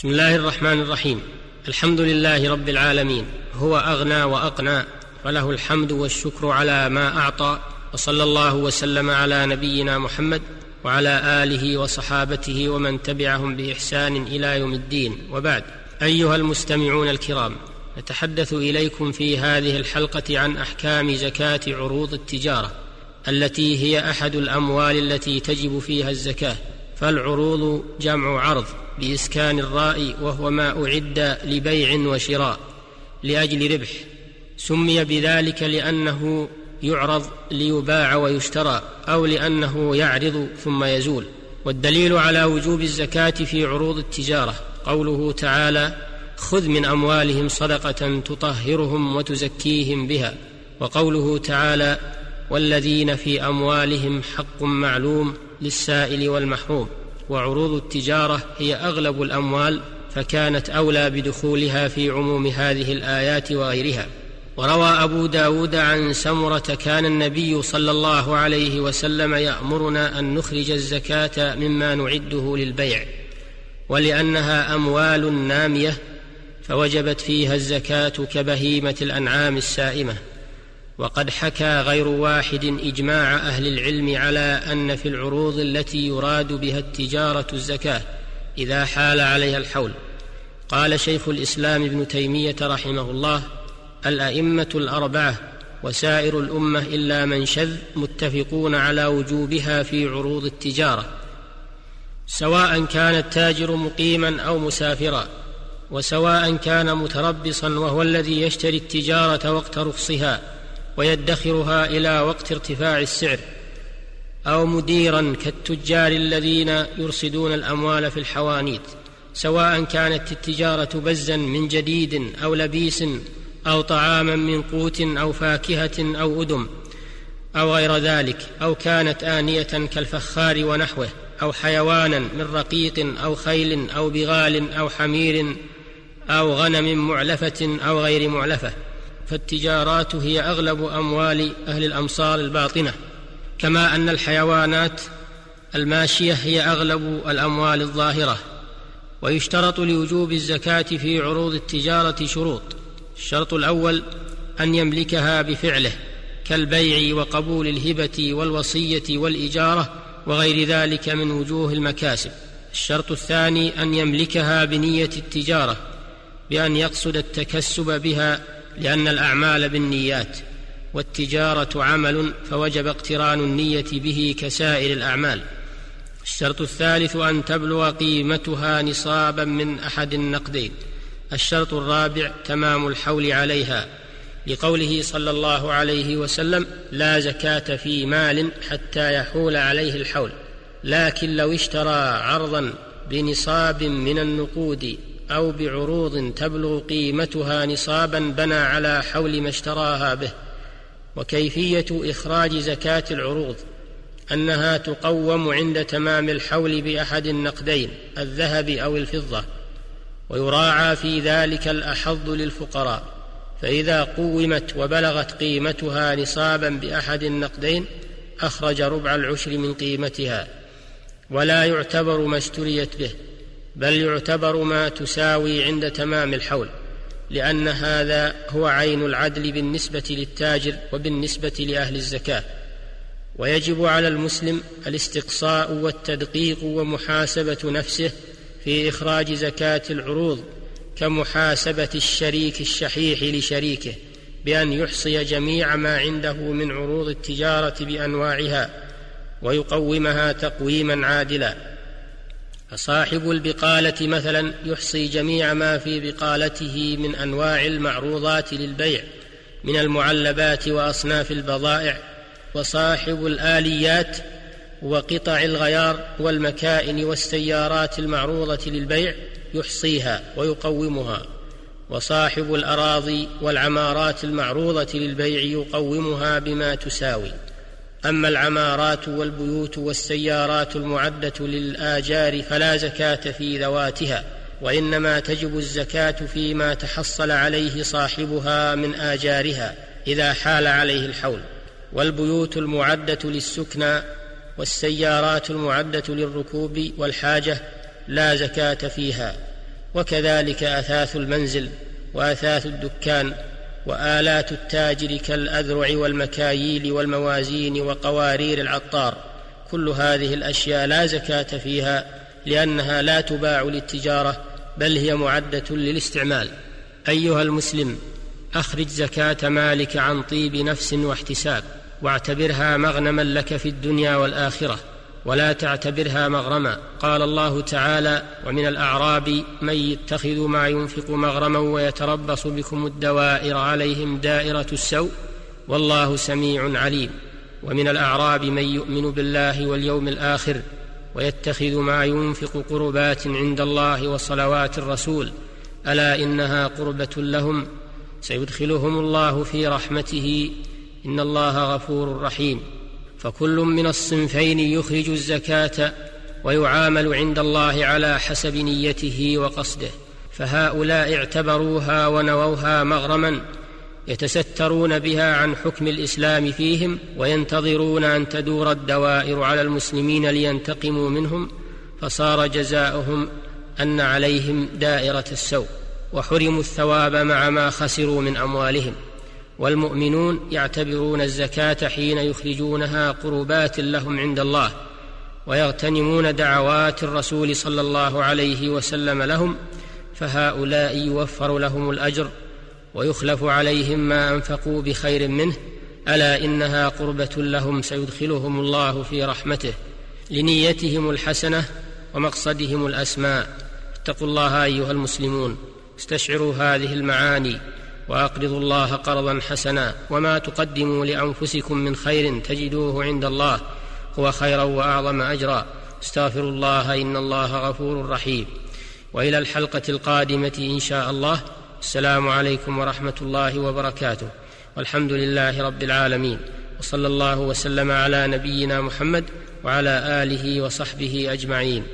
بسم الله الرحمن الرحيم. الحمد لله رب العالمين. هو أغنى وأقنى وله الحمد والشكر على ما أعطى وصلى الله وسلم على نبينا محمد وعلى آله وصحابته ومن تبعهم بإحسان إلى يوم الدين. وبعد أيها المستمعون الكرام نتحدث إليكم في هذه الحلقة عن أحكام زكاة عروض التجارة التي هي أحد الأموال التي تجب فيها الزكاة. فالعروض جمع عرض بإسكان الراء وهو ما أعد لبيع وشراء لأجل ربح سمي بذلك لأنه يعرض ليباع ويشترى أو لأنه يعرض ثم يزول والدليل على وجوب الزكاة في عروض التجارة قوله تعالى خذ من أموالهم صدقة تطهرهم وتزكيهم بها وقوله تعالى والذين في أموالهم حق معلوم للسائل والمحروم وعروض التجارة هي أغلب الأموال فكانت أولى بدخولها في عموم هذه الآيات وغيرها. وروى أبو داود عن سمرة كان النبي صلى الله عليه وسلم يأمرنا أن نخرج الزكاة مما نعده للبيع ولأنها أموال نامية فوجبت فيها الزكاة كبهيمة الأنعام السائمة. وقد حكى غير واحد إجماع أهل العلم على أن في العروض التي يراد بها التجارة الزكاة إذا حال عليها الحول. قال شيخ الإسلام ابن تيمية رحمه الله الأئمة الأربعة وسائر الأمة إلا من شذ متفقون على وجوبها في عروض التجارة سواء كان التاجر مقيما أو مسافرا وسواء كان متربصا وهو الذي يشتري التجارة وقت رخصها ويدخرها إلى وقت ارتفاع السعر أو مديرا كالتجار الذين يرصدون الأموال في الحوانيت سواء كانت التجارة بزا من جديد أو لبيس أو طعاما من قوت أو فاكهة أو أدم أو غير ذلك أو كانت آنية كالفخار ونحوه أو حيوانا من رقيق أو خيل أو بغال أو حمير أو غنم معلفة أو غير معلفة. فالتجارات هي أغلب أموال أهل الأمصار الباطنة كما أن الحيوانات الماشية هي أغلب الأموال الظاهرة ويشترط لوجوب الزكاة في عروض التجارة شروط. الشرط الأول أن يملكها بفعله كالبيع وقبول الهبة والوصية والإجارة وغير ذلك من وجوه المكاسب. الشرط الثاني أن يملكها بنية التجارة بأن يقصد التكسب بها لأن الأعمال بالنيات والتجارة عمل فوجب اقتران النية به كسائر الأعمال. الشرط الثالث أن تبلغ قيمتها نصابا من أحد النقدين. الشرط الرابع تمام الحول عليها. لقوله صلى الله عليه وسلم لا زكاة في مال حتى يحول عليه الحول لكن لو اشترى عرضا بنصاب من النقود أو بعروض تبلغ قيمتها نصابا بنى على حول ما اشتراها به وكيفية إخراج زكاة العروض أنها تقوم عند تمام الحول بأحد النقدين الذهب أو الفضة ويراعى في ذلك الأحظ للفقراء فإذا قومت وبلغت قيمتها نصابا بأحد النقدين أخرج ربع العشر من قيمتها ولا يعتبر ما اشتريت به. بل يعتبر ما تساوي عند تمام الحول لأن هذا هو عين العدل بالنسبة للتاجر وبالنسبة لأهل الزكاة. ويجب على المسلم الاستقصاء والتدقيق ومحاسبة نفسه في إخراج زكاة العروض كمحاسبة الشريك الشحيح لشريكه بأن يحصي جميع ما عنده من عروض التجارة بأنواعها ويقومها تقويما عادلا. فصاحب البقالة مثلا يحصي جميع ما في بقالته من أنواع المعروضات للبيع من المعلبات وأصناف البضائع وصاحب الآليات وقطع الغيار والمكائن والسيارات المعروضة للبيع يحصيها ويقومها وصاحب الأراضي والعمارات المعروضة للبيع يقومها بما تساوي. أما العمارات والبيوت والسيارات المعدة للآجار فلا زكاة في ذواتها وإنما تجب الزكاة فيما تحصل عليه صاحبها من آجارها إذا حال عليه الحول. والبيوت المعدة للسكنى والسيارات المعدة للركوب والحاجة لا زكاة فيها وكذلك أثاث المنزل وأثاث الدكان وآلات التاجر كالأذرع والمكاييل والموازين وقوارير العطار. كل هذه الأشياء لا زكاة فيها لأنها لا تباع للتجارة بل هي معدة للاستعمال. أيها المسلم أخرج زكاة مالك عن طيب نفس واحتساب واعتبرها مغنما لك في الدنيا والآخرة. ولا تعتبرها مغرما. قال الله تعالى ومن الأعراب من يتخذ ما ينفق مغرما ويتربص بكم الدوائر عليهم دائرة السوء والله سميع عليم. ومن الأعراب من يؤمن بالله واليوم الآخر ويتخذ ما ينفق قربات عند الله وصلوات الرسول. ألا إنها قربة لهم؟ سيدخلهم الله في رحمته. إن الله غفور رحيم. فكل من الصنفين يخرج الزكاة ويعامل عند الله على حسب نيته وقصده فهؤلاء اعتبروها ونووها مغرما يتسترون بها عن حكم الإسلام فيهم وينتظرون أن تدور الدوائر على المسلمين لينتقموا منهم فصار جزاؤهم أن عليهم دائرة السوء وحرموا الثواب مع ما خسروا من أموالهم. والمؤمنون يعتبرون الزكاة حين يخرجونها قربات لهم عند الله ويغتنمون دعوات الرسول صلى الله عليه وسلم لهم فهؤلاء يوفر لهم الأجر ويخلف عليهم ما أنفقوا بخير منه ألا إنها قربة لهم سيدخلهم الله في رحمته لنيتهم الحسنة ومقصدهم الأسماء. اتقوا الله أيها المسلمون استشعروا هذه المعاني وأقرضوا الله قرضا حسنا وما تقدموا لأنفسكم من خير تجدوه عند الله هو خيرا وأعظم أجرا. استغفروا الله إن الله غفور رحيم. وإلى الحلقة القادمة إن شاء الله. السلام عليكم ورحمة الله وبركاته. والحمد لله رب العالمين. وصلى الله وسلم على نبينا محمد وعلى آله وصحبه أجمعين.